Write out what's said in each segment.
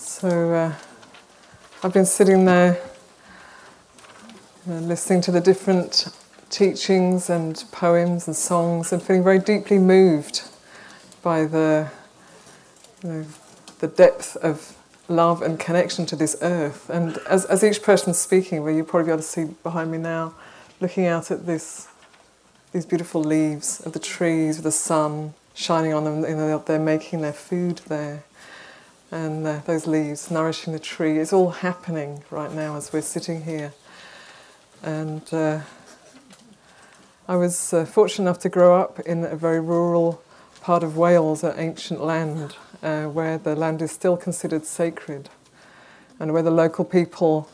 So uh, I've been sitting there listening to the different teachings and poems and songs and feeling very deeply moved by the, you know, the depth of love and connection to this earth. And as, as each person's speaking, where you'll probably be able to see behind me now, looking out at this, these beautiful leaves of the trees with the sun shining on them, you know, they're making their food there. And uh, those leaves nourishing the tree. It's all happening right now as we're sitting here. And uh, I was uh, fortunate enough to grow up in a very rural part of Wales, an ancient land, uh, where the land is still considered sacred, and where the local people,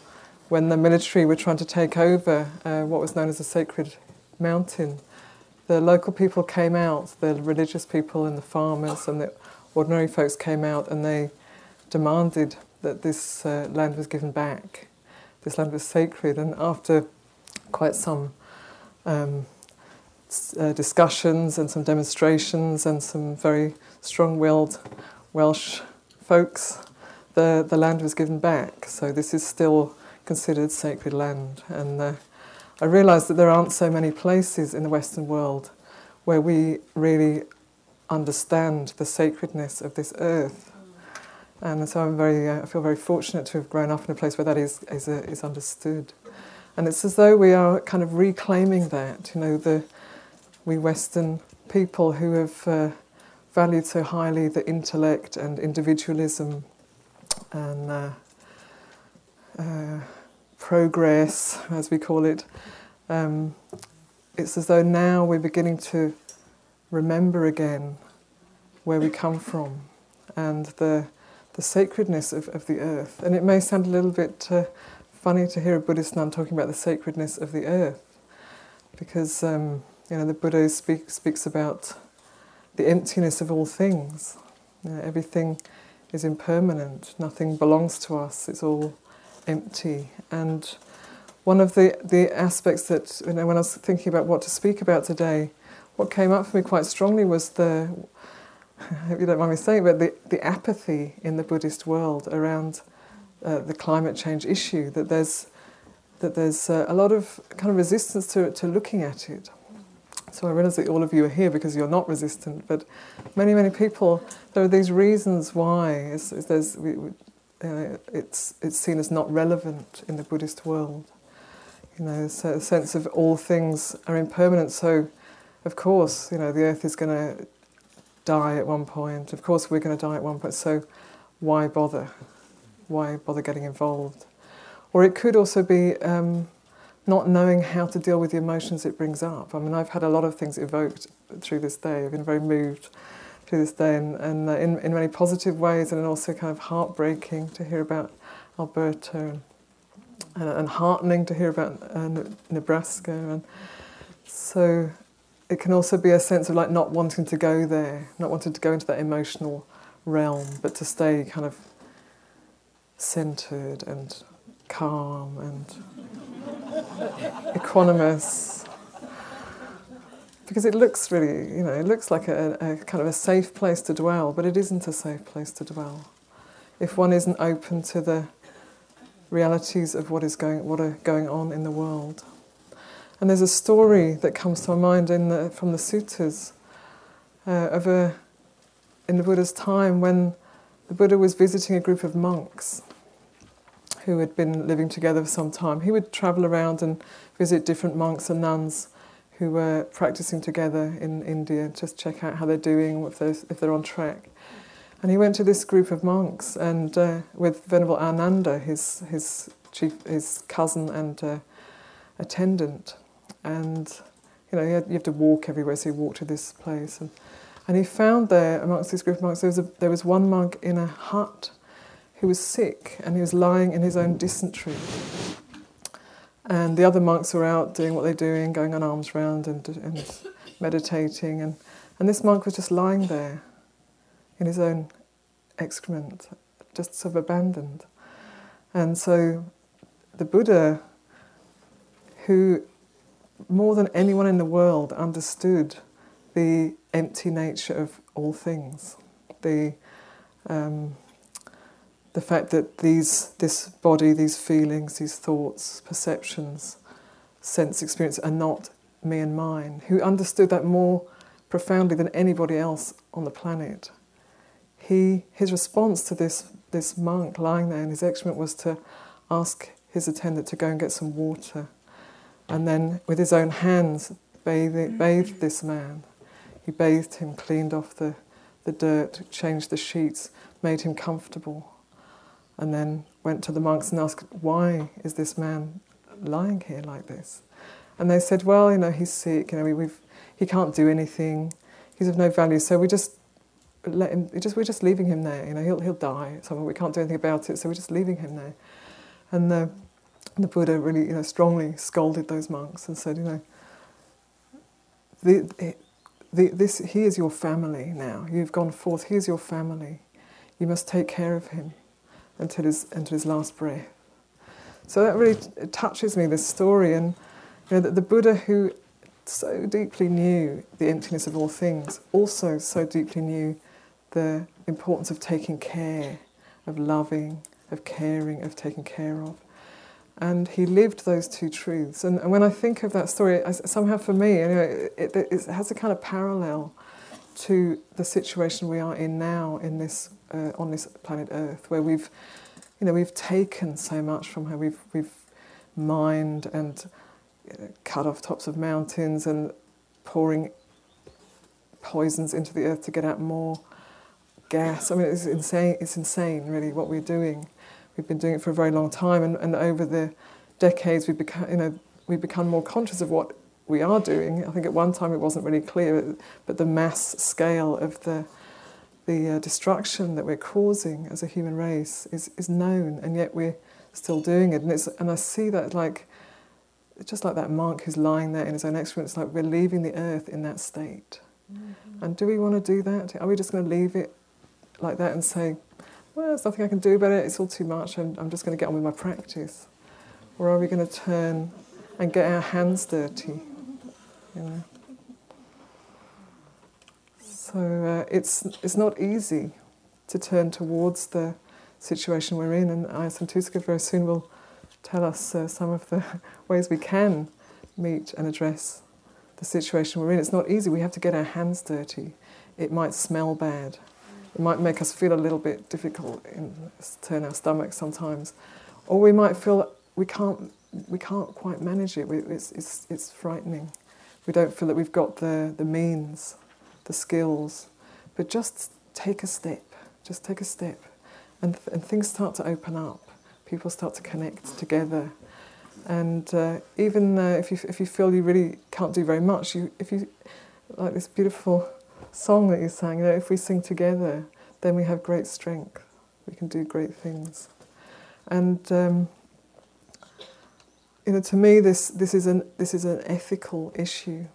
when the military were trying to take over uh, what was known as a sacred mountain, the local people came out, the religious people and the farmers and the ordinary folks came out and they demanded that this uh, land was given back. This land was sacred, and after quite some um, uh, discussions and some demonstrations and some very strong willed Welsh folks, the, the land was given back. So this is still considered sacred land. And uh, I realised that there aren't so many places in the Western world where we really understand the sacredness of this earth. And so I'm very, uh, I feel very fortunate to have grown up in a place where that is, is, uh, is understood. And it's as though we are kind of reclaiming that, you know, the, we Western people who have uh, valued so highly the intellect and individualism and uh, uh, progress, as we call it. Um, it's as though now we're beginning to remember again where we come from and the, the sacredness of, of the earth. And it may sound a little bit uh, funny to hear a Buddhist nun talking about the sacredness of the earth, because um, you know the Buddha speak, speaks about the emptiness of all things. You know, everything is impermanent. Nothing belongs to us. It's all empty. And one of the, the aspects that you know when I was thinking about what to speak about today, what came up for me quite strongly was the I hope you don't mind me saying, but the, the apathy in the Buddhist world around uh, the climate change issue, that there's, that there's uh, a lot of kind of resistance to, to looking at it. So I realize that all of you are here because you're not resistant, but many, many people, there are these reasons why it's, it's, we, uh, it's, it's seen as not relevant in the Buddhist world. You know, so a sense of all things are impermanent, so of course, you know, the earth is going to die at one point. Of course, we're going to die at one point, so why bother? why bother getting involved? Or it could also be um, not knowing how to deal with the emotions it brings up. I mean, I've had a lot of things evoked through this day. I've been very moved through this day, and, and uh, in, in many positive ways, and also kind of heartbreaking to hear about Alberta, and, and, and heartening to hear about uh, Nebraska. And so it can also be a sense of like not wanting to go there, not wanting to go into that emotional realm, but to stay kind of centered and calm and equanimous. Because it looks really, you know, it looks like a, a, kind of a safe place to dwell, but it isn't a safe place to dwell. If one isn't open to the realities of what is going, what are going on in the world. And there's a story that comes to my mind in the, from the suttas uh, of a, in the Buddha's time when the Buddha was visiting a group of monks who had been living together for some time. He would travel around and visit different monks and nuns who were practicing together in India, just check out how they're doing, if they're, if they're on track. And he went to this group of monks and uh, with Venerable Ananda, his, his, chief, his cousin and uh, attendant. And you know, you have to walk everywhere, so he walked to this place. And, and he found there, amongst this group of monks, there was, a, there was one monk in a hut who was sick and he was lying in his own dysentery. And the other monks were out doing what they're doing, going on alms round and, and meditating. And, and this monk was just lying there in his own excrement, just sort of abandoned. And so the Buddha, who more than anyone in the world understood the empty nature of all things, the um, the fact that these, this body, these feelings, these thoughts, perceptions, sense experience are not me and mine, who understood that more profoundly than anybody else on the planet. He, his response to this, this monk lying there in his excrement was to ask his attendant to go and get some water, and then with his own hands bathe, bathed this man. He bathed him, cleaned off the, the dirt, changed the sheets, made him comfortable, and then went to the monks and asked, Why is this man lying here like this? And they said, Well, you know, he's sick, you know, we, we've, he can't do anything, he's of no value, so we just let him, just, we're just leaving him there, you know, he'll, he'll die, so we can't do anything about it, so we're just leaving him there. And the, the Buddha really, you know, strongly scolded those monks and said, you know, the, the, this, he is your family now. You've gone forth. He is your family. You must take care of him until his, until his last breath. So that really touches me, this story, and you know, that the Buddha, who so deeply knew the emptiness of all things, also so deeply knew the importance of taking care, of loving, of caring, of taking care of. And he lived those two truths. And, and when I think of that story, I, somehow for me, know, it, it, it, has a kind of parallel to the situation we are in now in this, uh, on this planet Earth, where we've, you know, we've taken so much from her. We've, we've mined and cut off tops of mountains and pouring poisons into the earth to get out more gas. I mean, it's insane. It's insane, really, what we're doing. We've been doing it for a very long time, and, and over the decades, we've become, you know, we've become more conscious of what we are doing. I think at one time it wasn't really clear, but the mass scale of the the uh, destruction that we're causing as a human race is, is known, and yet we're still doing it. And it's and I see that like just like that monk who's lying there in his own excrement. It's like we're leaving the earth in that state. Mm-hmm. And do we want to do that? Are we just going to leave it like that and say, well, there's nothing I can do about it, it's all too much, I'm, I'm just going to get on with my practice? Or are we going to turn and get our hands dirty? You know? So uh, it's, it's not easy to turn towards the situation we're in, and Ayya Santussika very soon will tell us uh, some of the ways we can meet and address the situation we're in. It's not easy, we have to get our hands dirty. It might smell bad, it might make us feel a little bit difficult in turn our stomach sometimes, or we might feel we can't we can't quite manage it. It's, it's, it's frightening. We don't feel that we've got the, the means, the skills, but just take a step. Just take a step, and, and things start to open up. People start to connect together, and uh, even uh, if you if you feel you really can't do very much, you if you like this beautiful song that you sang, you know, if we sing together, then we have great strength. We can do great things. And um, you know, to me, this this is an this is an ethical issue.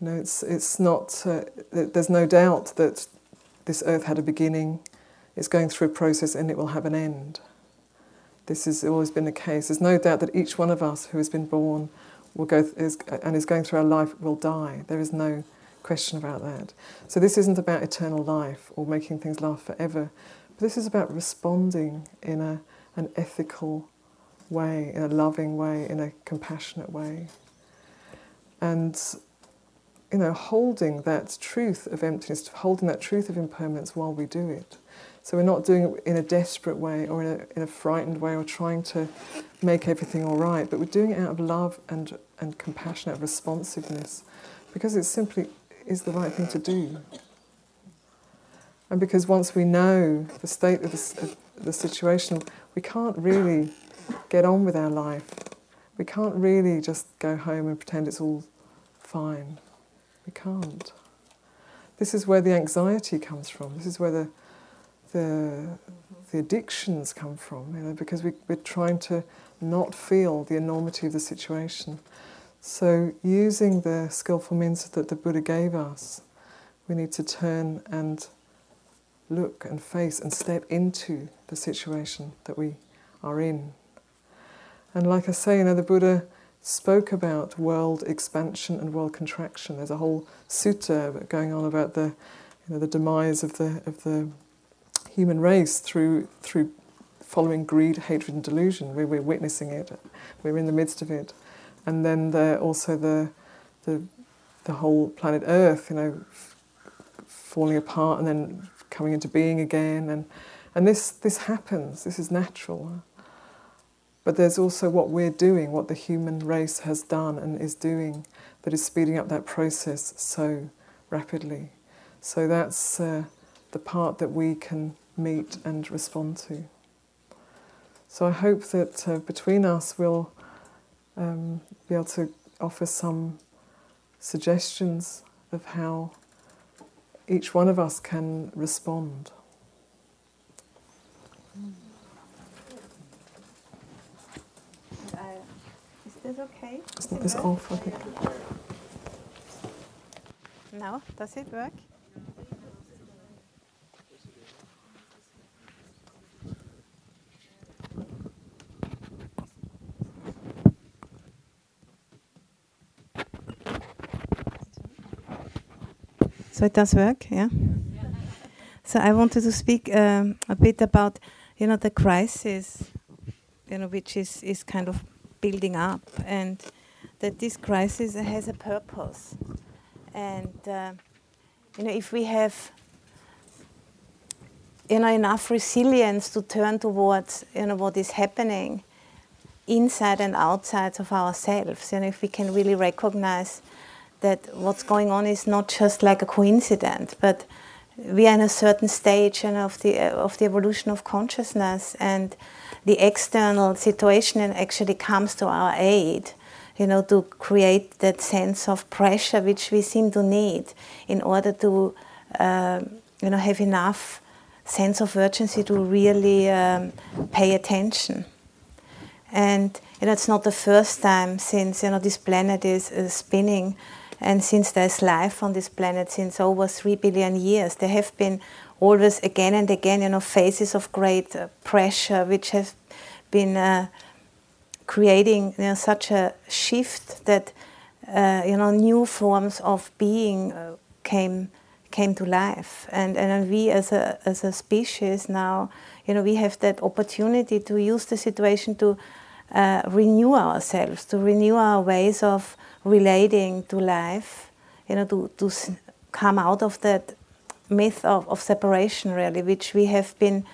You know, it's it's not. Uh, there's no doubt that this earth had a beginning. It's going through a process, and it will have an end. This has always been the case. There's no doubt that each one of us who has been born will go th- is, and is going through our life will die. There is no question about that. So this isn't about eternal life or making things last forever, but this is about responding in a, an ethical way, in a loving way, in a compassionate way. And you know, holding that truth of emptiness, holding that truth of impermanence while we do it. So we're not doing it in a desperate way or in a, in a frightened way or trying to make everything all right, but we're doing it out of love and, and compassion, out of responsiveness, because it's simply is the right thing to do. And because once we know the state of the, of the situation, we can't really get on with our life. We can't really just go home and pretend it's all fine. We can't. This is where the anxiety comes from. This is where the the, the addictions come from, you know, because we, we're trying to not feel the enormity of the situation. So, using the skillful means that the Buddha gave us, we need to turn and look and face and step into the situation that we are in. And like I say, you know, the Buddha spoke about world expansion and world contraction. There's a whole sutta going on about the, you know, the demise of the of the human race through through following greed, hatred, and delusion. We, we're witnessing it. We're in the midst of it, and then the, also the the the whole planet Earth, you know, falling apart and then coming into being again, and and this this happens. This is natural. But there's also what we're doing, what the human race has done and is doing, that is speeding up that process so rapidly. So that's uh, the part that we can meet and respond to. So I hope that uh, between us we'll um, be able to offer some suggestions of how each one of us can respond. is this okay? Is this off? I think. No, does it work? So it does work, yeah. So I wanted to speak um, a bit about, you know, the crisis, you know, which is is kind of building up, and that this crisis has a purpose, and uh, you know, if we have you know enough resilience to turn towards you know what is happening inside and outside of ourselves, you know, if we can really recognize that what's going on is not just like a coincidence, but we are in a certain stage know, of the of the evolution of consciousness, and the external situation actually comes to our aid, you know, to create that sense of pressure which we seem to need in order to, uh, you know, have enough sense of urgency to really um, pay attention. And you know, it's not the first time since you know this planet is uh, spinning and since there's life on this planet since over three billion years, there have been always again and again, you know, phases of great uh, pressure which have been uh, creating you know, such a shift that uh, you know new forms of being uh, came came to life, and and we as a as a species now, you know, we have that opportunity to use the situation to uh, renew ourselves, to renew our ways of relating to life, you know, to, to come out of that myth of, of separation, really, which we have been,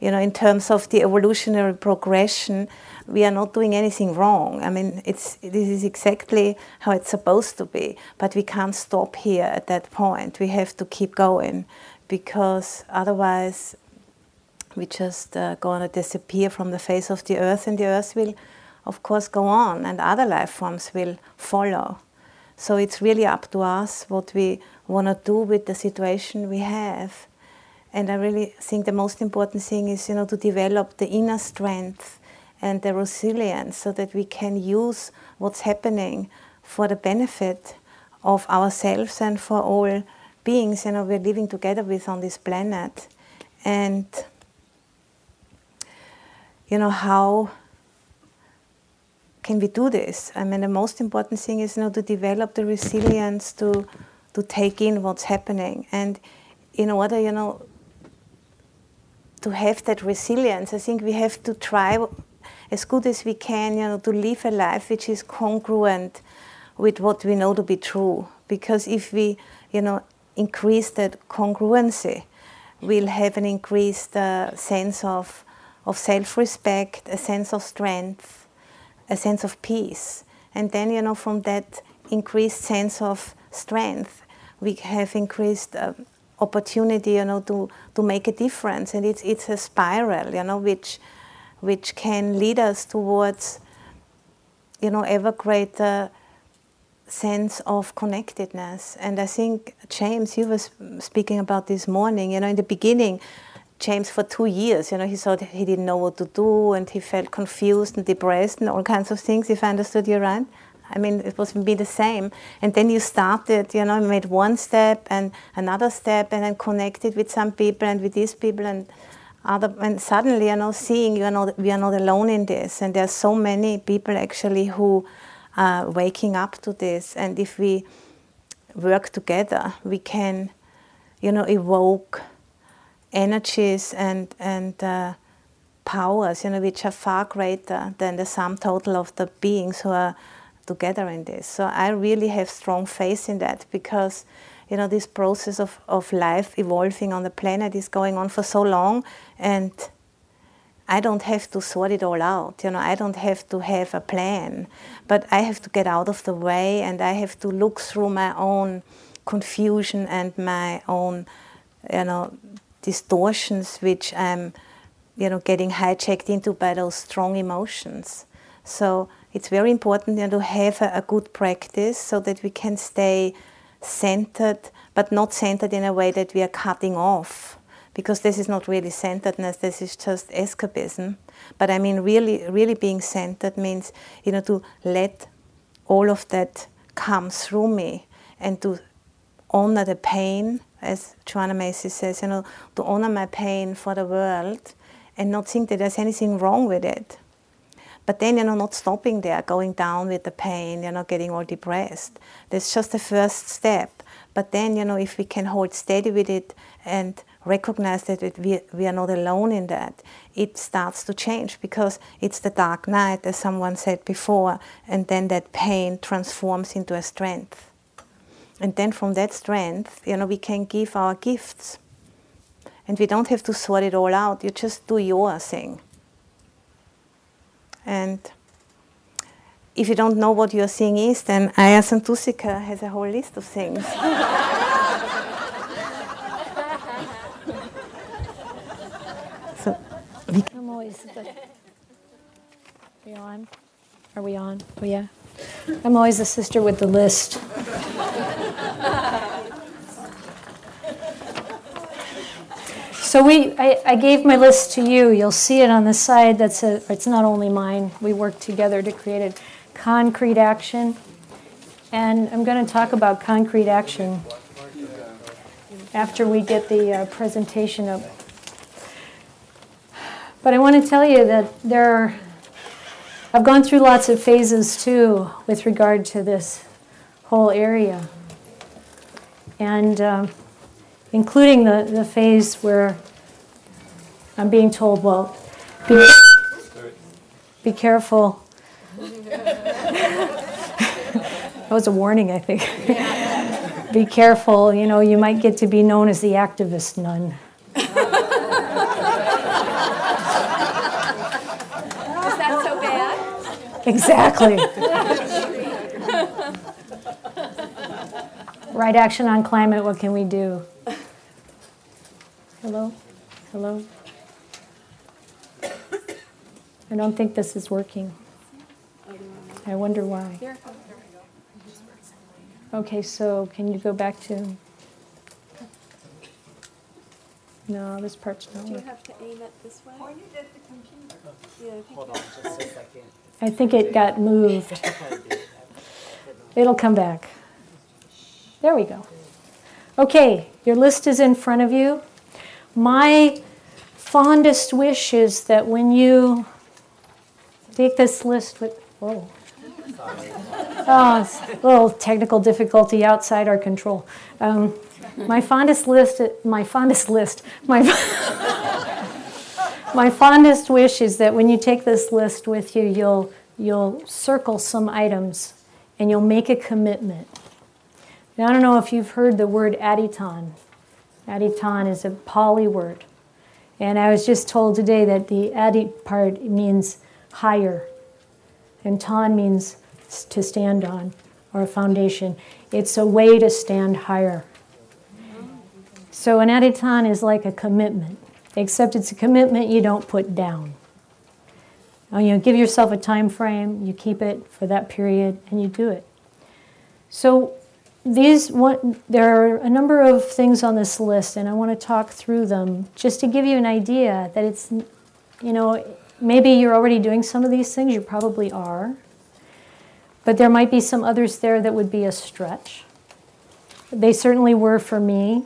you know, in terms of the evolutionary progression, we are not doing anything wrong. I mean, it's, this is exactly how it's supposed to be, but we can't stop here at that point. We have to keep going because otherwise we just uh, going to disappear from the face of the earth and the earth will of course, go on and other life forms will follow. So it's really up to us what we want to do with the situation we have. And I really think the most important thing is, you know, to develop the inner strength and the resilience so that we can use what's happening for the benefit of ourselves and for all beings, you know, we're living together with on this planet. And, you know, how can we do this? I mean, the most important thing is you know, to develop the resilience to, to take in what's happening. And in order, you know, to have that resilience, I think we have to try as good as we can, you know, to live a life which is congruent with what we know to be true. Because if we, you know, increase that congruency, we'll have an increased uh, sense of, of self-respect, a sense of strength, a sense of peace. And then, you know, from that increased sense of strength, we have increased uh, opportunity, you know, to, to make a difference. And it's, it's a spiral, you know, which, which can lead us towards, you know, ever greater sense of connectedness. And I think, James, you were speaking about this morning, you know, in the beginning, James for two years. You know, he thought he didn't know what to do and he felt confused and depressed and all kinds of things, if I understood you right. I mean, it was be the same. And then you started, you know, made one step and another step and then connected with some people and with these people and other, and suddenly, you know, seeing you are not, we are not alone in this. And there are so many people actually who are waking up to this. And if we work together, we can, you know, evoke energies and and uh, powers, you know, which are far greater than the sum total of the beings who are together in this. So I really have strong faith in that because, you know, this process of, of life evolving on the planet is going on for so long and I don't have to sort it all out. You know, I don't have to have a plan, but I have to get out of the way and I have to look through my own confusion and my own, you know, distortions which I'm you know, getting hijacked into by those strong emotions. So it's very important you know, to have a, a good practice so that we can stay centered, but not centered in a way that we are cutting off, because this is not really centeredness. This is just escapism. But I mean, really, really being centered means you know to let all of that come through me and to honor the pain, as Joanna Macy says, you know, to honor my pain for the world and not think that there's anything wrong with it. But then, you know, not stopping there, going down with the pain, you know, getting all depressed. That's just the first step. But then, you know, if we can hold steady with it and recognize that it, we, we are not alone in that, it starts to change because it's the dark night, as someone said before, and then that pain transforms into a strength. And then from that strength, you know, we can give our gifts. And we don't have to sort it all out, you just do your thing. And if you don't know what your thing is, then Ayya Santussika has a whole list of things. so we I'm always are we on? Are we on? Oh yeah. I'm always the sister with the list. So we, I, I, gave my list to you. You'll see it on the side. That's a, it's not only mine. We worked together to create a concrete action, and I'm going to talk about concrete action after we get the uh, presentation up. But I want to tell you that there are. I've gone through lots of phases too with regard to this whole area, and. Um, including the, the phase where I'm being told, well, be, be careful. that was a warning, I think. be careful, you know, you might get to be known as the activist nun. Is that so bad? Exactly. right action on climate, what can we do? Hello? Hello? I don't think this is working. I wonder why. Okay, so can you go back to. No, this part's not Do you working. have to aim it this way? Point it at the computer. Yeah, if you Hold on just a second. I think it got moved. It'll come back. There we go. Okay, your list is in front of you. My fondest wish is that when you take this list with, whoa. Oh, a little technical difficulty outside our control. Um, my fondest list, my fondest list, my, my fondest wish is that when you take this list with you, you'll, you'll circle some items and you'll make a commitment. Now, I don't know if you've heard the word aditon. Aditon is a Pali word. And I was just told today that the adi part means higher, and ton means to stand on or a foundation. It's a way to stand higher. So an aditon is like a commitment, except it's a commitment you don't put down. Now, you give yourself a time frame, you keep it for that period, and you do it. So these one, there are a number of things on this list, and I want to talk through them just to give you an idea that it's, you know, maybe you're already doing some of these things. You probably are, but there might be some others there that would be a stretch. They certainly were for me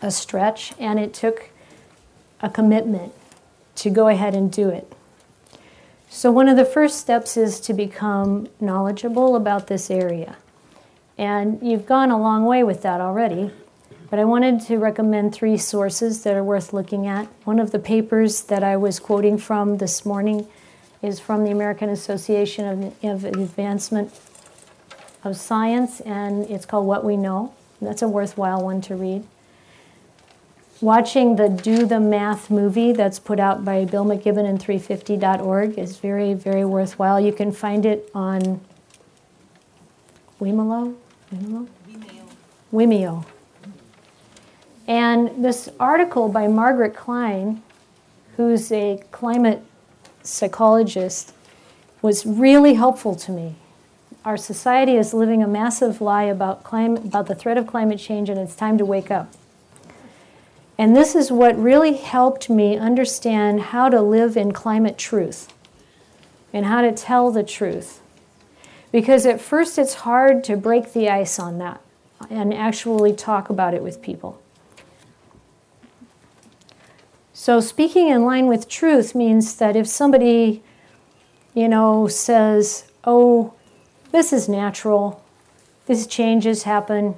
a stretch, and it took a commitment to go ahead and do it. So, one of the first steps is to become knowledgeable about this area. And you've gone a long way with that already. But I wanted to recommend three sources that are worth looking at. One of the papers that I was quoting from this morning is from the American Association of, Advancement of Science, and it's called What We Know. That's a worthwhile one to read. Watching the Do the Math movie that's put out by Bill McKibben and 350.org is very, very worthwhile. You can find it on Vimeo. Vimeo? Vimeo. And this article by Margaret Klein, who's a climate psychologist, was really helpful to me. Our society is living a massive lie about, climate, about the threat of climate change, and it's time to wake up. And this is what really helped me understand how to live in climate truth and how to tell the truth. Because at first it's hard to break the ice on that and actually talk about it with people. So, speaking in line with truth means that if somebody, you know, says, oh, this is natural, these changes happen,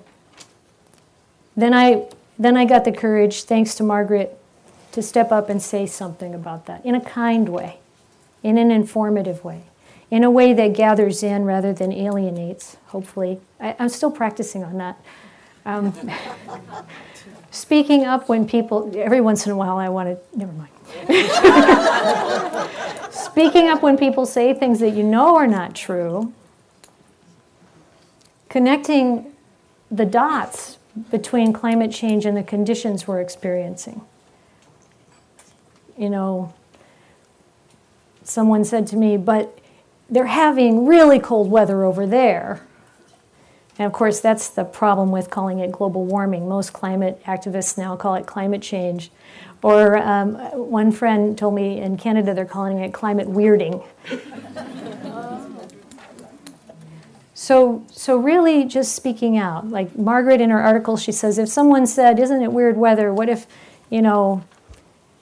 then I then I got the courage, thanks to Margaret, to step up and say something about that in a kind way, in an informative way, in a way that gathers in rather than alienates, hopefully. I, am still practicing on that. Um, speaking up when people, every once in a while, I want to, never mind. speaking up when people say things that you know are not true, connecting the dots between climate change and the conditions we're experiencing. You know, someone said to me, but they're having really cold weather over there. And of course, that's the problem with calling it global warming. Most climate activists now call it climate change. Or um, one friend told me in Canada they're calling it climate weirding. So, so really just speaking out. Like Margaret in her article, she says, if someone said, isn't it weird weather? What if, you know,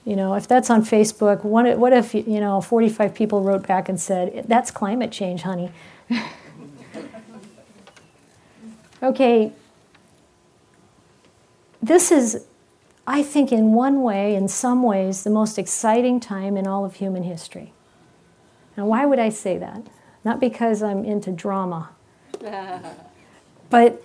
you know, if that's on Facebook, what, what if, you know, 45 people wrote back and said, that's climate change, honey. okay, this is, I think, in one way, in some ways, the most exciting time in all of human history. Now, why would I say that? Not because I'm into drama but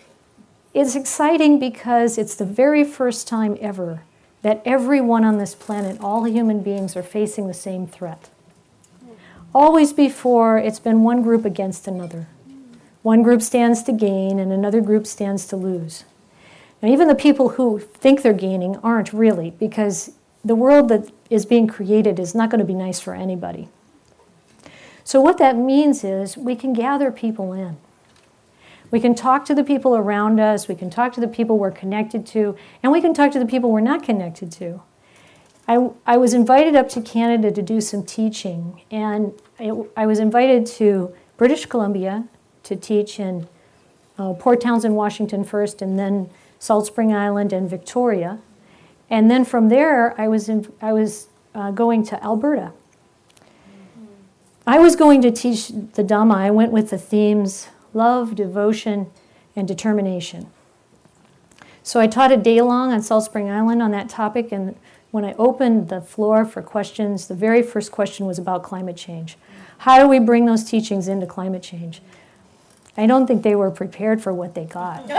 it's exciting because it's the very first time ever that everyone on this planet, all human beings, are facing the same threat. Always before, it's been one group against another. One group stands to gain, and another group stands to lose. And even the people who think they're gaining aren't really, because the world that is being created is not going to be nice for anybody. So, what that means is we can gather people in. We can talk to the people around us, we can talk to the people we're connected to, and we can talk to the people we're not connected to. I, I was invited up to Canada to do some teaching, and I, I was invited to British Columbia to teach in uh, Port Townsend, Washington first, and then Salt Spring Island and Victoria. And then from there, I was, in, I was uh, going to Alberta. I was going to teach the Dhamma. I went with the themes love, devotion, and determination. So I taught a day long on Salt Spring Island on that topic, and when I opened the floor for questions, the very first question was about climate change. How do we bring those teachings into climate change? I don't think they were prepared for what they got.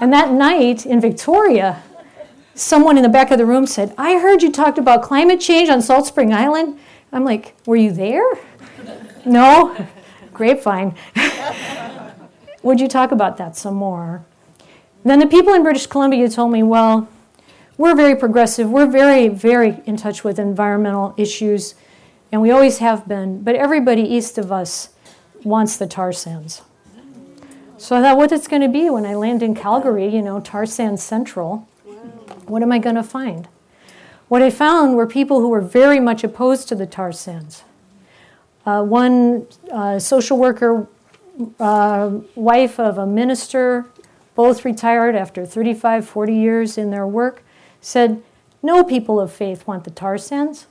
and that night in Victoria, someone in the back of the room said, I heard you talked about climate change on Salt Spring Island. I'm like, Were you there? no? Grapevine. Would you talk about that some more? Then the people in British Columbia told me, Well, we're very progressive. We're very, very in touch with environmental issues, and we always have been. But everybody east of us wants the tar sands. So I thought, what it's going to be when I land in Calgary, you know, tar sands central. What am I going to find? What I found were people who were very much opposed to the tar sands. Uh, one uh, social worker, uh, wife of a minister, both retired after 35, 40 years in their work, said, No people of faith want the tar sands.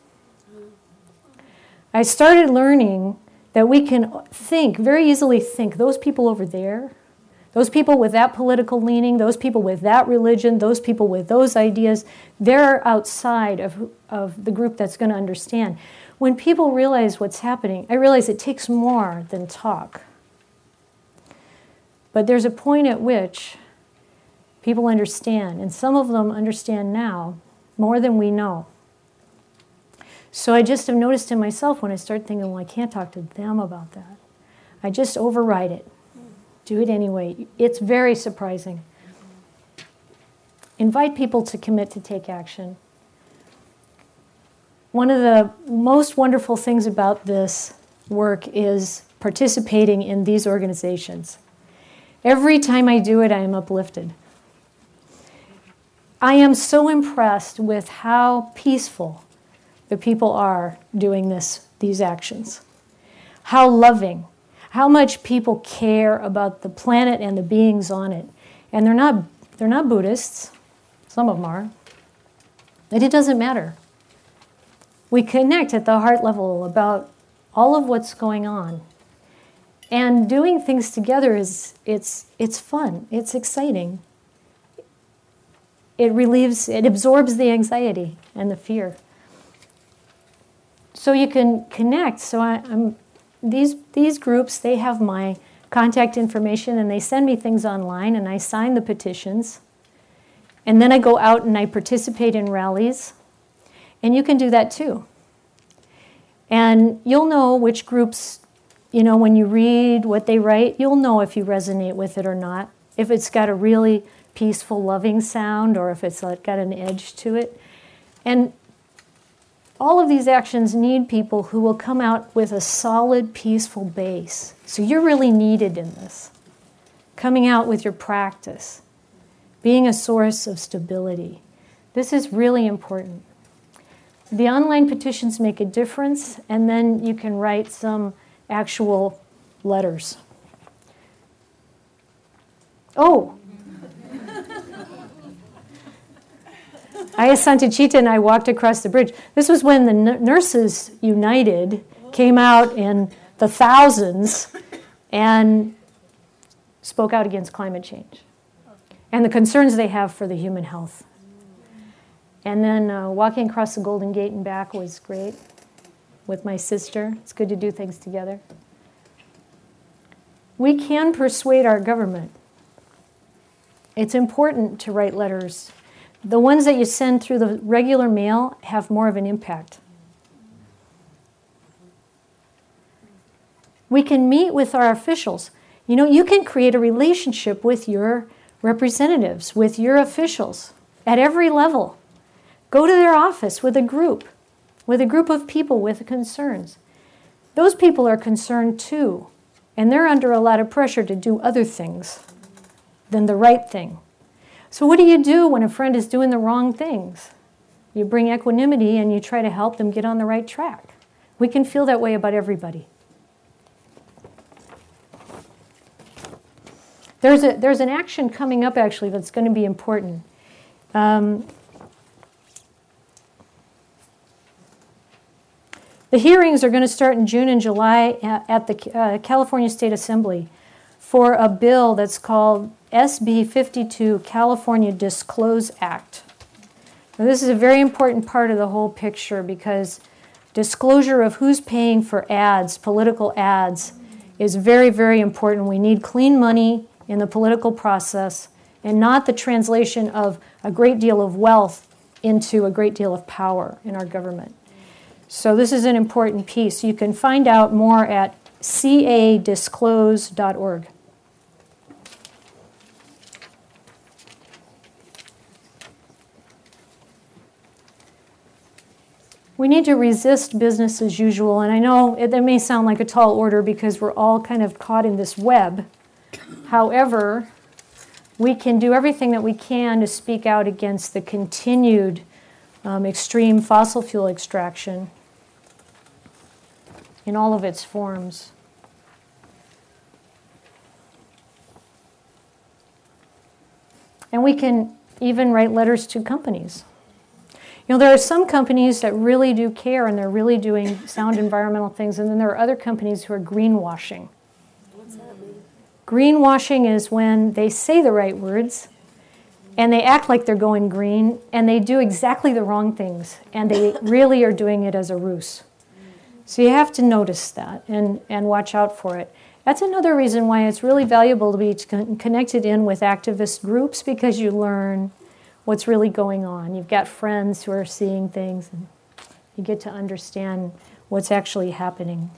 I started learning that we can think, very easily think, those people over there, those people with that political leaning, those people with that religion, those people with those ideas, they're outside of, of the group that's going to understand. When people realize what's happening, I realize it takes more than talk. But there's a point at which people understand, and some of them understand now more than we know. So I just have noticed in myself when I start thinking, well, I can't talk to them about that. I just override it do it anyway. It's very surprising. Invite people to commit to take action. One of the most wonderful things about this work is participating in these organizations. Every time I do it, I am uplifted. I am so impressed with how peaceful the people are doing this, these actions, how loving, how much people care about the planet and the beings on it. And they're not, they're not Buddhists, some of them are. And it doesn't matter. We connect at the heart level about all of what's going on. And doing things together is it's it's fun, it's exciting. It relieves, it absorbs the anxiety and the fear. So you can connect. So I, I'm these these groups they have my contact information and they send me things online and I sign the petitions. And then I go out and I participate in rallies. And you can do that too. And you'll know which groups, you know, when you read what they write, you'll know if you resonate with it or not. If it's got a really peaceful, loving sound or if it's got an edge to it. And all of these actions need people who will come out with a solid, peaceful base. So you're really needed in this. Coming out with your practice, being a source of stability. This is really important. The online petitions make a difference, and then you can write some actual letters. Oh, Ayya and I walked across the bridge. This was when the Nurses United came out in the thousands and spoke out against climate change and the concerns they have for the human health. And then uh, walking across the Golden Gate and back was great with my sister. It's good to do things together. We can persuade our government. It's important to write letters the ones that you send through the regular mail have more of an impact. We can meet with our officials. You know, you can create a relationship with your representatives, with your officials at every level. Go to their office with a group, with a group of people with concerns. Those people are concerned too, and they're under a lot of pressure to do other things than the right thing. So, what do you do when a friend is doing the wrong things? You bring equanimity and you try to help them get on the right track. We can feel that way about everybody. There's, a, there's an action coming up actually that's going to be important. Um, the hearings are going to start in June and July at, the uh, California State Assembly for a bill that's called SB 52 California Disclose Act. Now, this is a very important part of the whole picture because disclosure of who's paying for ads, political ads, is very, very important. We need clean money in the political process and not the translation of a great deal of wealth into a great deal of power in our government. So, this is an important piece. You can find out more at cadisclose.org. we need to resist business as usual. And I know it, that may sound like a tall order because we're all kind of caught in this web. However, we can do everything that we can to speak out against the continued um, extreme fossil fuel extraction in all of its forms. And we can even write letters to companies. You know, there are some companies that really do care and they're really doing sound environmental things, and then there are other companies who are greenwashing. What's that mean? Greenwashing is when they say the right words and they act like they're going green and they do exactly the wrong things and they really are doing it as a ruse. So you have to notice that and, and watch out for it. That's another reason why it's really valuable to be connected in with activist groups because you learn what's really going on. You've got friends who are seeing things and you get to understand what's actually happening.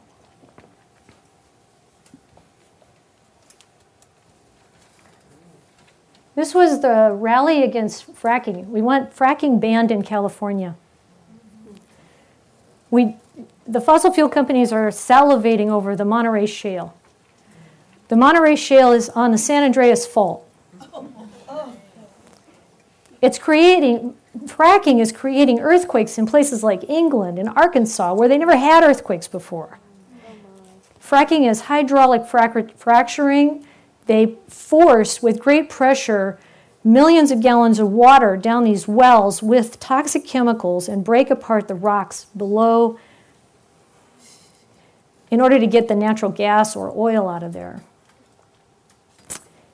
This was the rally against fracking. We want fracking banned in California. We, the fossil fuel companies are salivating over the Monterey Shale. The Monterey Shale is on the San Andreas Fault. Oh, It's creating, fracking is creating earthquakes in places like England and Arkansas where they never had earthquakes before. Fracking is hydraulic frac- fracturing. They force, with great pressure, millions of gallons of water down these wells with toxic chemicals and break apart the rocks below in order to get the natural gas or oil out of there.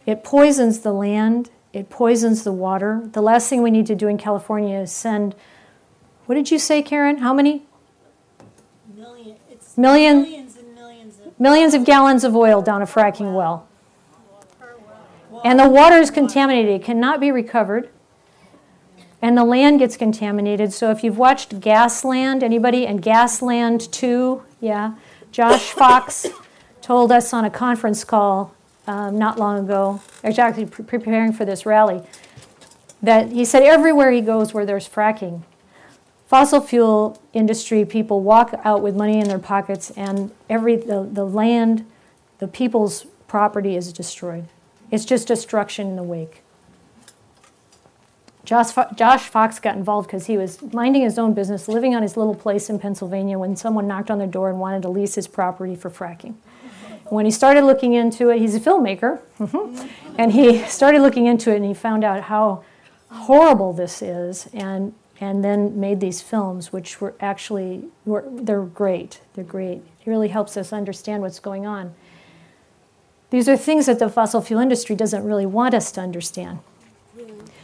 It poisons the land, it poisons the water. The last thing we need to do in California is send, what did you say, Karen? How many? Million, it's millions and millions of Millions of gallons of oil down a fracking well. well. And the water is contaminated, it cannot be recovered. And the land gets contaminated. So if you've watched Gasland, anybody? And Gasland 2, yeah. Josh Fox told us on a conference call um, not long ago, actually pre- preparing for this rally, that he said everywhere he goes where there's fracking, fossil fuel industry people walk out with money in their pockets and every the, the land, the people's property is destroyed. It's just destruction in the wake. Josh, Fo- Josh Fox got involved because he was minding his own business, living on his little place in Pennsylvania when someone knocked on their door and wanted to lease his property for fracking. When he started looking into it, he's a filmmaker, mhm, and he started looking into it and he found out how horrible this is and, and then made these films, which were actually, were, they're great. They're great. It really helps us understand what's going on. These are things that the fossil fuel industry doesn't really want us to understand.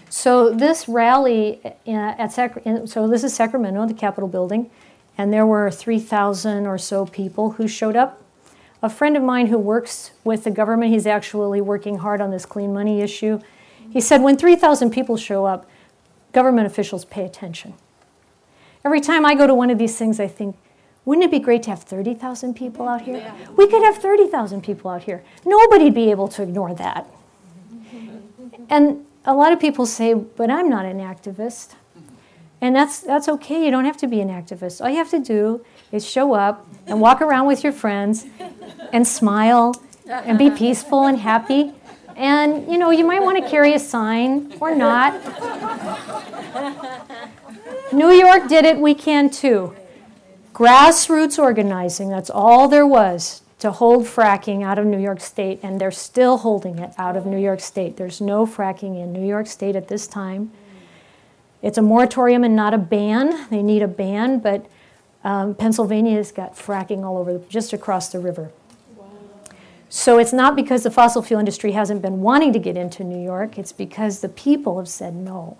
So this rally uh, at Sac- so this is Sacramento, the Capitol building, and there were 3,000 or so people who showed up. A friend of mine who works with the government, he's actually working hard on this clean money issue. He said when 3,000 people show up, government officials pay attention. Every time I go to one of these things, I think, wouldn't it be great to have 30,000 people out here? We could have 30,000 people out here. Nobody'd be able to ignore that. And a lot of people say, but I'm not an activist. And that's, that's okay. You don't have to be an activist. All you have to do is show up and walk around with your friends and smile and be peaceful and happy. And you know, you might want to carry a sign or not. New York did it, we can too. Grassroots organizing, that's all there was to hold fracking out of New York State, and they're still holding it out of New York State. There's no fracking in New York State at this time. It's a moratorium and not a ban. They need a ban, but um, Pennsylvania's got fracking all over, just across the river. So it's not because the fossil fuel industry hasn't been wanting to get into New York, it's because the people have said no.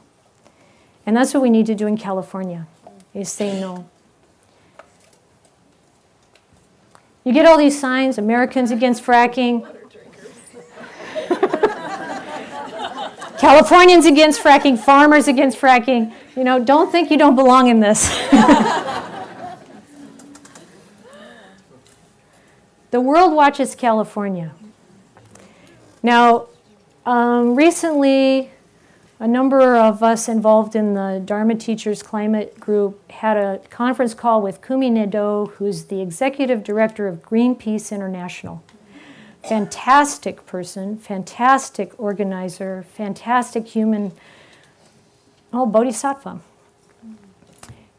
And that's what we need to do in California, is say no. You get all these signs, Americans against fracking, Californians against fracking, farmers against fracking. You know, don't think you don't belong in this. the world watches California. Now, um, recently, a number of us involved in the Dharma Teachers Climate Group had a conference call with Kumi Naidoo, who's the executive director of Greenpeace International. Fantastic person, fantastic organizer, fantastic human, oh, bodhisattva.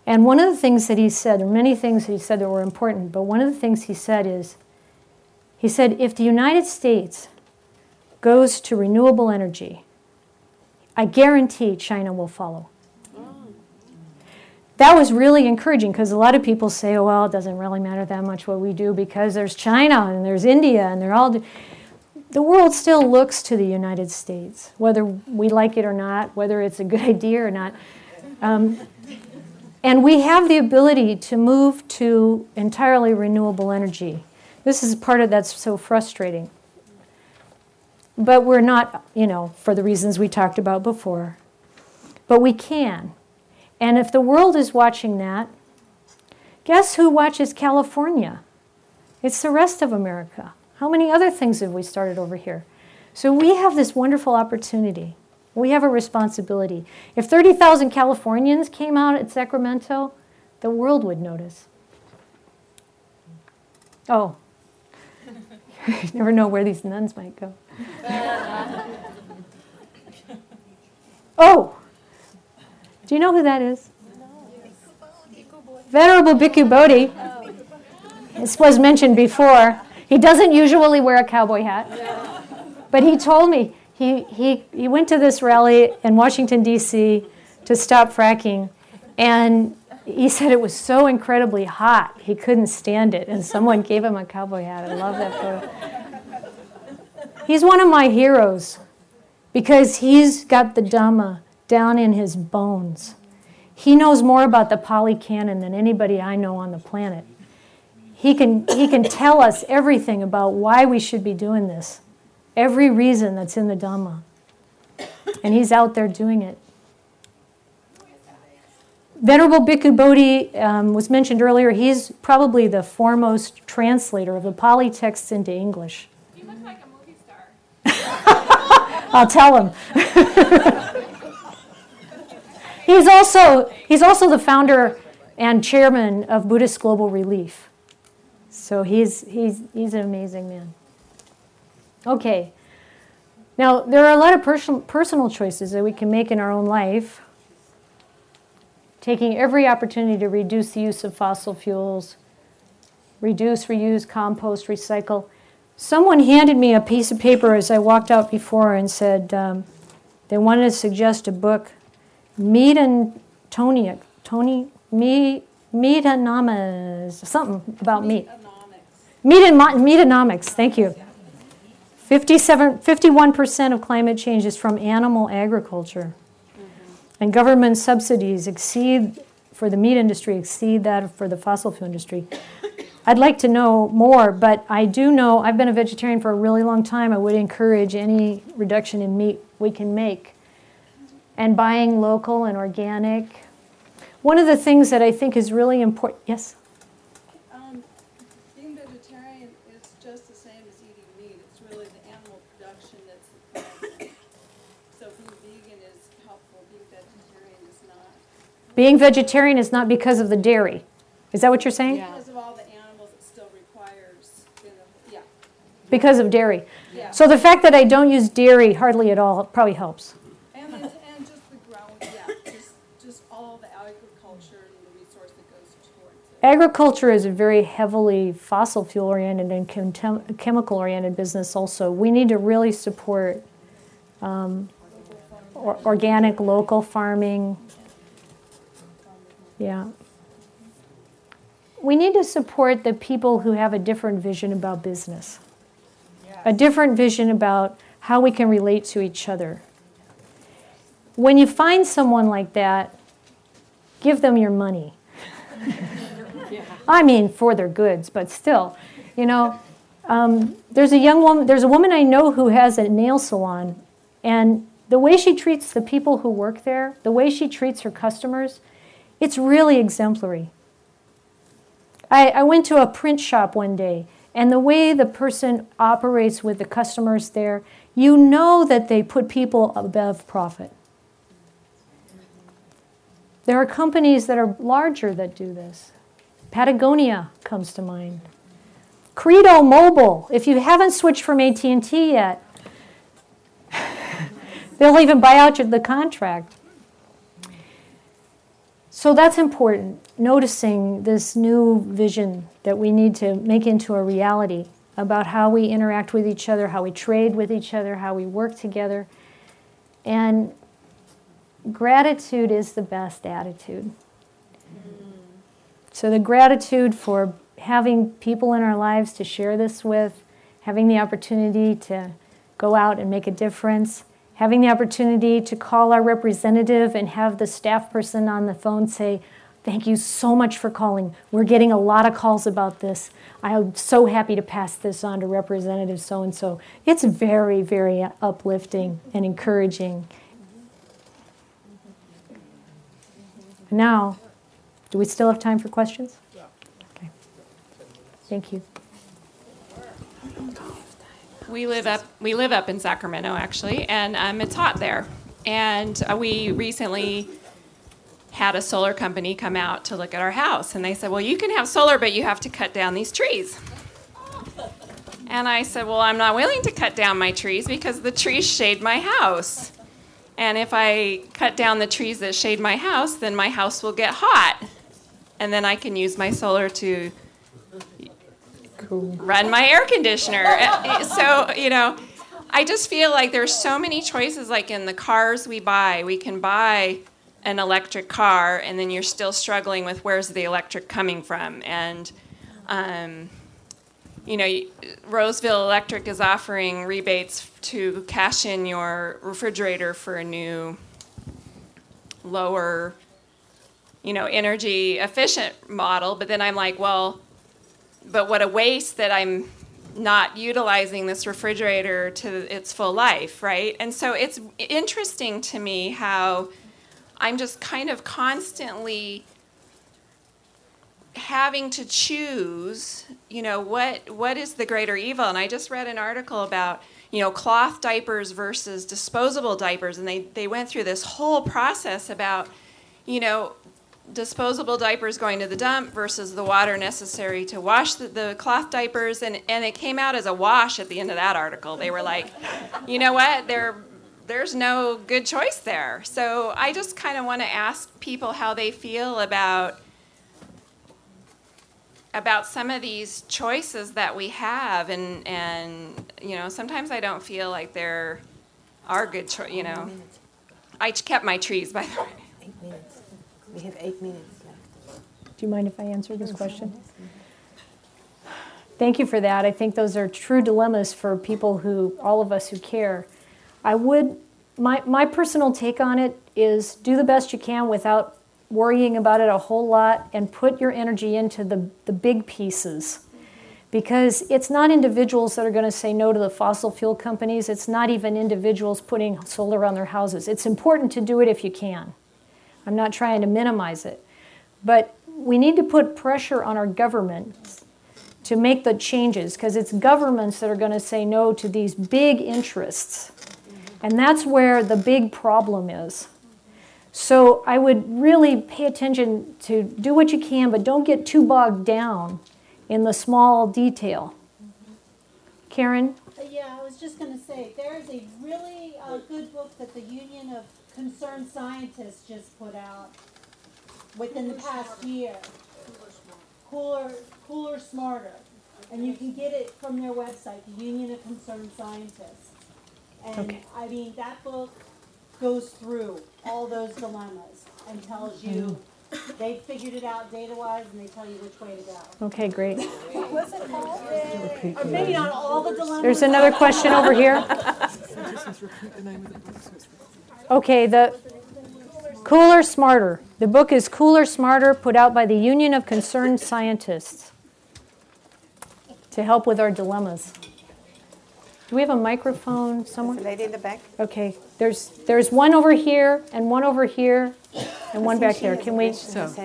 And one of the things that he said, there many things that he said that were important, but one of the things he said is, he said, if the United States goes to renewable energy, I guarantee China will follow. That was really encouraging because a lot of people say, oh, well, it doesn't really matter that much what we do because there's China and there's India and they're all. Do- the world still looks to the United States, whether we like it or not, whether it's a good idea or not. Um, and we have the ability to move to entirely renewable energy. This is part of that's so frustrating. But we're not, you know, for the reasons we talked about before. But we can. And if the world is watching that, guess who watches California? It's the rest of America. How many other things have we started over here? So we have this wonderful opportunity. We have a responsibility. If 30,000 Californians came out at Sacramento, the world would notice. Oh, you never know where these nuns might go. oh, do you know who that is? Venerable Bhikkhu Bodhi. This was mentioned before. He doesn't usually wear a cowboy hat. But he told me he, he, he went to this rally in Washington, D.C. to stop fracking. And he said it was so incredibly hot, he couldn't stand it. And someone gave him a cowboy hat. I love that photo. He's one of my heroes because he's got the Dhamma down in his bones. He knows more about the Pali Canon than anybody I know on the planet. He can, he can tell us everything about why we should be doing this, every reason that's in the Dhamma. And he's out there doing it. Venerable Bhikkhu Bodhi um, was mentioned earlier. He's probably the foremost translator of the Pali texts into English. You look like a movie star. I'll tell him. he's also he's also the founder and chairman of Buddhist Global Relief. So he's he's he's an amazing man. Okay. Now there are a lot of personal personal choices that we can make in our own life. Taking every opportunity to reduce the use of fossil fuels, reduce, reuse, compost, recycle. Someone handed me a piece of paper as I walked out before and said um, they wanted to suggest a book, Meat and Tony, Tony, Me, Meatonomics, something about meat. Meat and Meatonomics, thank you. 57, 51% of climate change is from animal agriculture. Mm-hmm. And government subsidies exceed, for the meat industry, exceed that for the fossil fuel industry. I'd like to know more, but I do know I've been a vegetarian for a really long time. I would encourage any reduction in meat we can make. And buying local and organic. One of the things that I think is really important, yes? Um, being vegetarian is just the same as eating meat. It's really the animal production that's the problem. So being vegan is helpful, being vegetarian is not. Being vegetarian is not because of the dairy. Is that what you're saying? Yeah. Because of all the animals it still requires, you know, yeah, Because of dairy. yeah. So the fact that I don't use dairy hardly at all probably helps. And, and, and just the growing, yeah, just, just all the agriculture and the resource that goes towards it. Agriculture is a very heavily fossil fuel oriented and chem- chemical oriented business, also. We need to really support um, or- organic, local farming. Yeah. We need to support the people who have a different vision about business, a different vision about how we can relate to each other. When you find someone like that, give them your money. I mean, for their goods, but still, you know. Um, there's a young woman. There's a woman I know who has a nail salon, and the way she treats the people who work there, the way she treats her customers, it's really exemplary. I, I went to a print shop one day, and the way the person operates with the customers there, you know that they put people above profit. There are companies that are larger that do this. Patagonia comes to mind. Credo Mobile, if you haven't switched from AT&T yet, they'll even buy out the contract. So that's important, noticing this new vision that we need to make into a reality about how we interact with each other, how we trade with each other, how we work together. And gratitude is the best attitude. So the gratitude for having people in our lives to share this with, having the opportunity to go out and make a difference, having the opportunity to call our representative and have the staff person on the phone say, Thank you so much for calling. We're getting a lot of calls about this. I'm so happy to pass this on to Representative so and so. It's very, very uplifting and encouraging. Now, do we still have time for questions? Yeah. Okay. Thank you. We live up we live up in Sacramento actually, and um, it's hot there. And uh, we recently had a solar company come out to look at our house, and they said, "Well, you can have solar, but you have to cut down these trees." And I said, "Well, I'm not willing to cut down my trees because the trees shade my house. And if I cut down the trees that shade my house, then my house will get hot, and then I can use my solar to Cool. run my air conditioner. So, you know, I just feel like there's so many choices like in the cars we buy. We can buy an electric car and then you're still struggling with where's the electric coming from and um, you know, Roseville Electric is offering rebates to cash in your refrigerator for a new lower you know, energy efficient model, but then I'm like, well, but what a waste that I'm not utilizing this refrigerator to its full life, right? And so it's interesting to me how I'm just kind of constantly having to choose, you know, what what is the greater evil? And I just read an article about, you know, cloth diapers versus disposable diapers and they they went through this whole process about, you know, disposable diapers going to the dump versus the water necessary to wash the, the, cloth diapers and, and it came out as a wash at the end of that article. They were like you know what? There there's no good choice there. So i just kind of want to ask people how they feel about about some of these choices that we have and and you know sometimes i don't feel like there are good cho- you know. I kept my trees by the way. We have eight minutes left. Do you mind if I answer this question? Thank you for that. I think those are true dilemmas for people who, all of us who care. I would, my, my personal take on it is do the best you can without worrying about it a whole lot and put your energy into the, the big pieces. Because it's not individuals that are going to say no to the fossil fuel companies. It's not even individuals putting solar on their houses. It's important to do it if you can. I'm not trying to minimize it. But we need to put pressure on our governments to make the changes because it's governments that are going to say no to these big interests. And that's where the big problem is. So I would really pay attention to do what you can, but don't get too bogged down in the small detail. Karen? Uh, Yeah, I was just gonna say, there is a really uh, good book that the Union of Concerned Scientists just put out within the past year. Cooler, Cooler Smarter. And you can get it from their website, the Union of Concerned Scientists. And, Okay. I mean, that book goes through all those dilemmas and tells you, they figured it out data-wise and they tell you which way to go. Okay, great. What's it Or maybe not all the dilemmas. There's another question over here. Okay, the Cooler Smarter. The book is Cooler Smarter, put out by the Union of Concerned Scientists to help with our dilemmas. Do we have a microphone somewhere? Lady in the back. Okay, there's, there's one over here and one over here and one back there. Can we?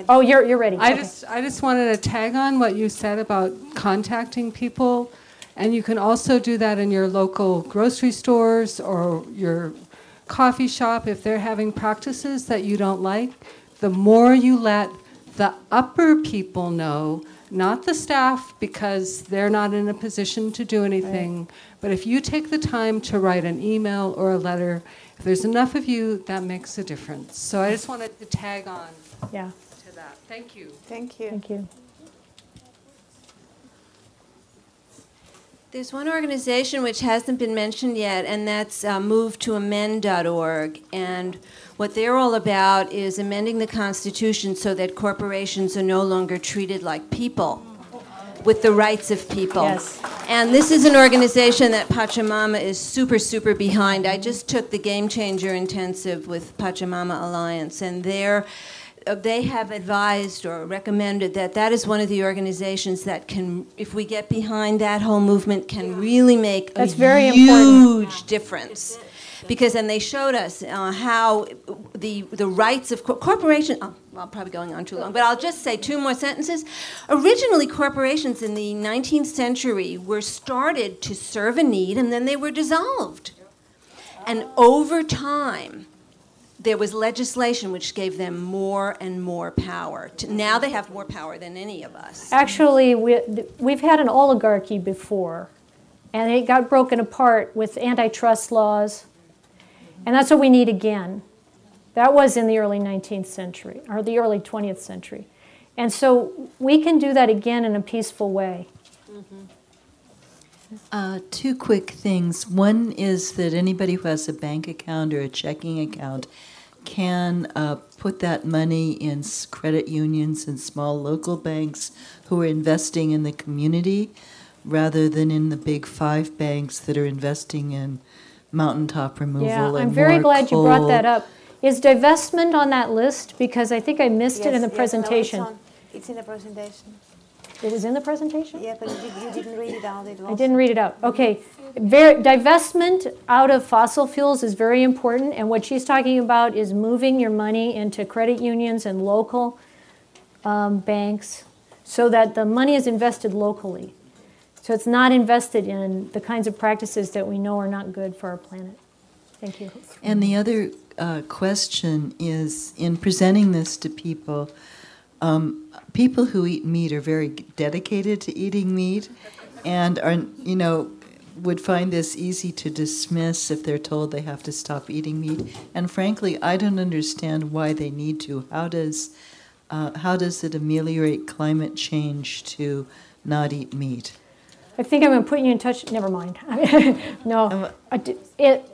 Oh, you're, you're ready. I Okay. just, I just wanted to tag on what you said about contacting people. And you can also do that in your local grocery stores or your coffee shop if they're having practices that you don't like. The more you let the upper people know, not the staff, because they're not in a position to do anything. But if you take the time to write an email or a letter, if there's enough of you, that makes a difference. So I just wanted to tag on Yeah, to that. Thank you. Thank you. thank you. There's one organization which hasn't been mentioned yet, and that's uh, movetoamend.org. And what they're all about is amending the Constitution so that corporations are no longer treated like people with the rights of people. Yes. And this is an organization that Pachamama is super, super behind. I just took the Game Changer Intensive with Pachamama Alliance, and they're they have advised or recommended that that is one of the organizations that can, if we get behind that whole movement, can really make That's a very huge important. difference. Because and they showed us uh, how the the rights of cor- corporation. Oh, well, I'm probably going on too long, but I'll just say two more sentences. Originally, corporations in the 19th century were started to serve a need, and then they were dissolved. And over time, there was legislation which gave them more and more power. To, now they have more power than any of us. Actually, we, we've had an oligarchy before, and it got broken apart with antitrust laws, and that's what we need again. That was in the early 19th century, or the early 20th century. And so we can do that again in a peaceful way. Uh, two quick things. One is that anybody who has a bank account or a checking account can uh, put that money in credit unions and small local banks who are investing in the community rather than in the big five banks that are investing in mountaintop removal Yeah, I'm very more glad you brought that up. Is divestment on that list? Because I think I missed it in the Yes, yes, no, presentation. it's, on- it's in the presentation. It was in the presentation? Yeah, but you, did, you didn't read it out. It. I didn't read it out. Okay. Ver- divestment out of fossil fuels is very important, and what she's talking about is moving your money into credit unions and local um, banks so that the money is invested locally. So it's not invested in the kinds of practices that we know are not good for our planet. Thank you. And the other uh, question is in presenting this to people, um, people who eat meat are very dedicated to eating meat and are, you know, would find this easy to dismiss if they're told they have to stop eating meat. And frankly, I don't understand why they need to. How does, uh, how does it ameliorate climate change to not eat meat? I think I'm going to put you in touch. Never mind. no, it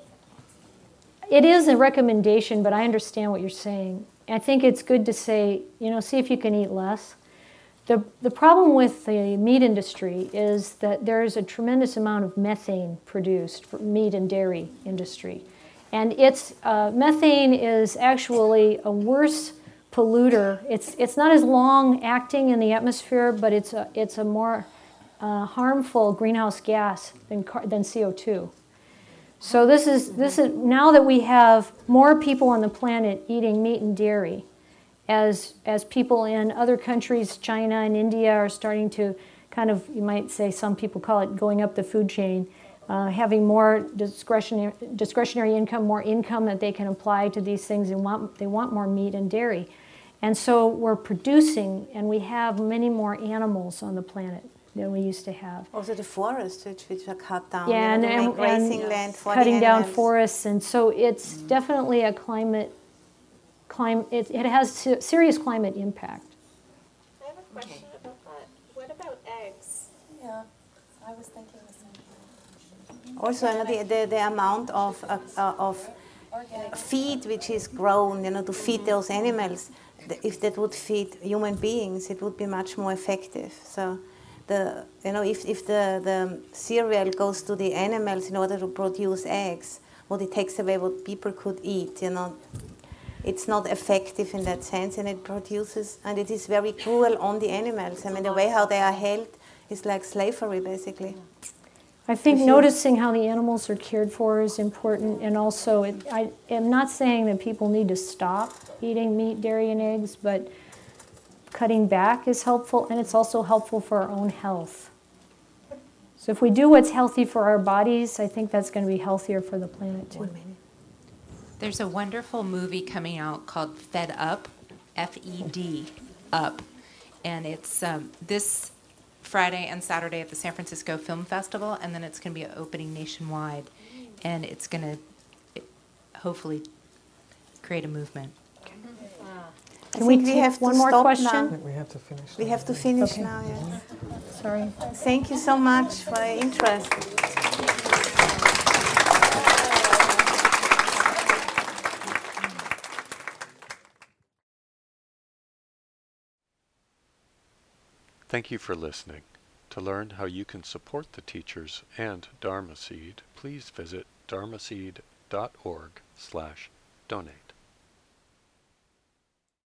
it is a recommendation, but I understand what you're saying. I think it's good to say, you know, see if you can eat less. The, the problem with the meat industry is that there is a tremendous amount of methane produced for meat and dairy industry. And it's, uh, methane is actually a worse polluter. It's, it's not as long acting in the atmosphere, but it's a, it's a more uh, harmful greenhouse gas than, than CO2. So this is, this is, now that we have more people on the planet eating meat and dairy, as, as people in other countries, China and India, are starting to kind of, you might say, some people call it going up the food chain, uh, having more discretionary, discretionary income, more income that they can apply to these things, and want, they want more meat and dairy. And so we're producing, and we have many more animals on the planet than we used to have. Also the forests, which, which are cut down. Yeah, you know, and, and, grazing and land for cutting the down forests, and so it's definitely a climate, Climate it, it has serious climate impact. I have a question about that. What about eggs? Yeah, I was thinking the same. Also, you know, the, the, the amount of, uh, uh, of feed which is grown, you know, to feed those animals, if that would feed human beings, it would be much more effective. So, the, you know, if, if the, the cereal goes to the animals in order to produce eggs, what it takes away what people could eat, you know, it's not effective in that sense, and it produces, and it is very cruel on the animals. I mean, the way how they are held is like slavery, basically. I think If you- noticing how the animals are cared for is important, and also, it, I am not saying that people need to stop eating meat, dairy, and eggs, but cutting back is helpful, and it's also helpful for our own health. So if we do what's healthy for our bodies, I think that's going to be healthier for the planet too. There's a wonderful movie coming out called Fed Up, F E D, Up. And it's um, this Friday and Saturday at the San Francisco Film Festival, and then it's going to be opening nationwide. And it's going to hopefully create a movement. I Can we we take have to one more stop question? I think we have to finish. We now. have to finish Okay. now, yes. Sorry. Thank you so much for your interest. Thank you for listening. To learn how you can support the teachers and Dharma Seed, please visit dharmaseed.org slash donate.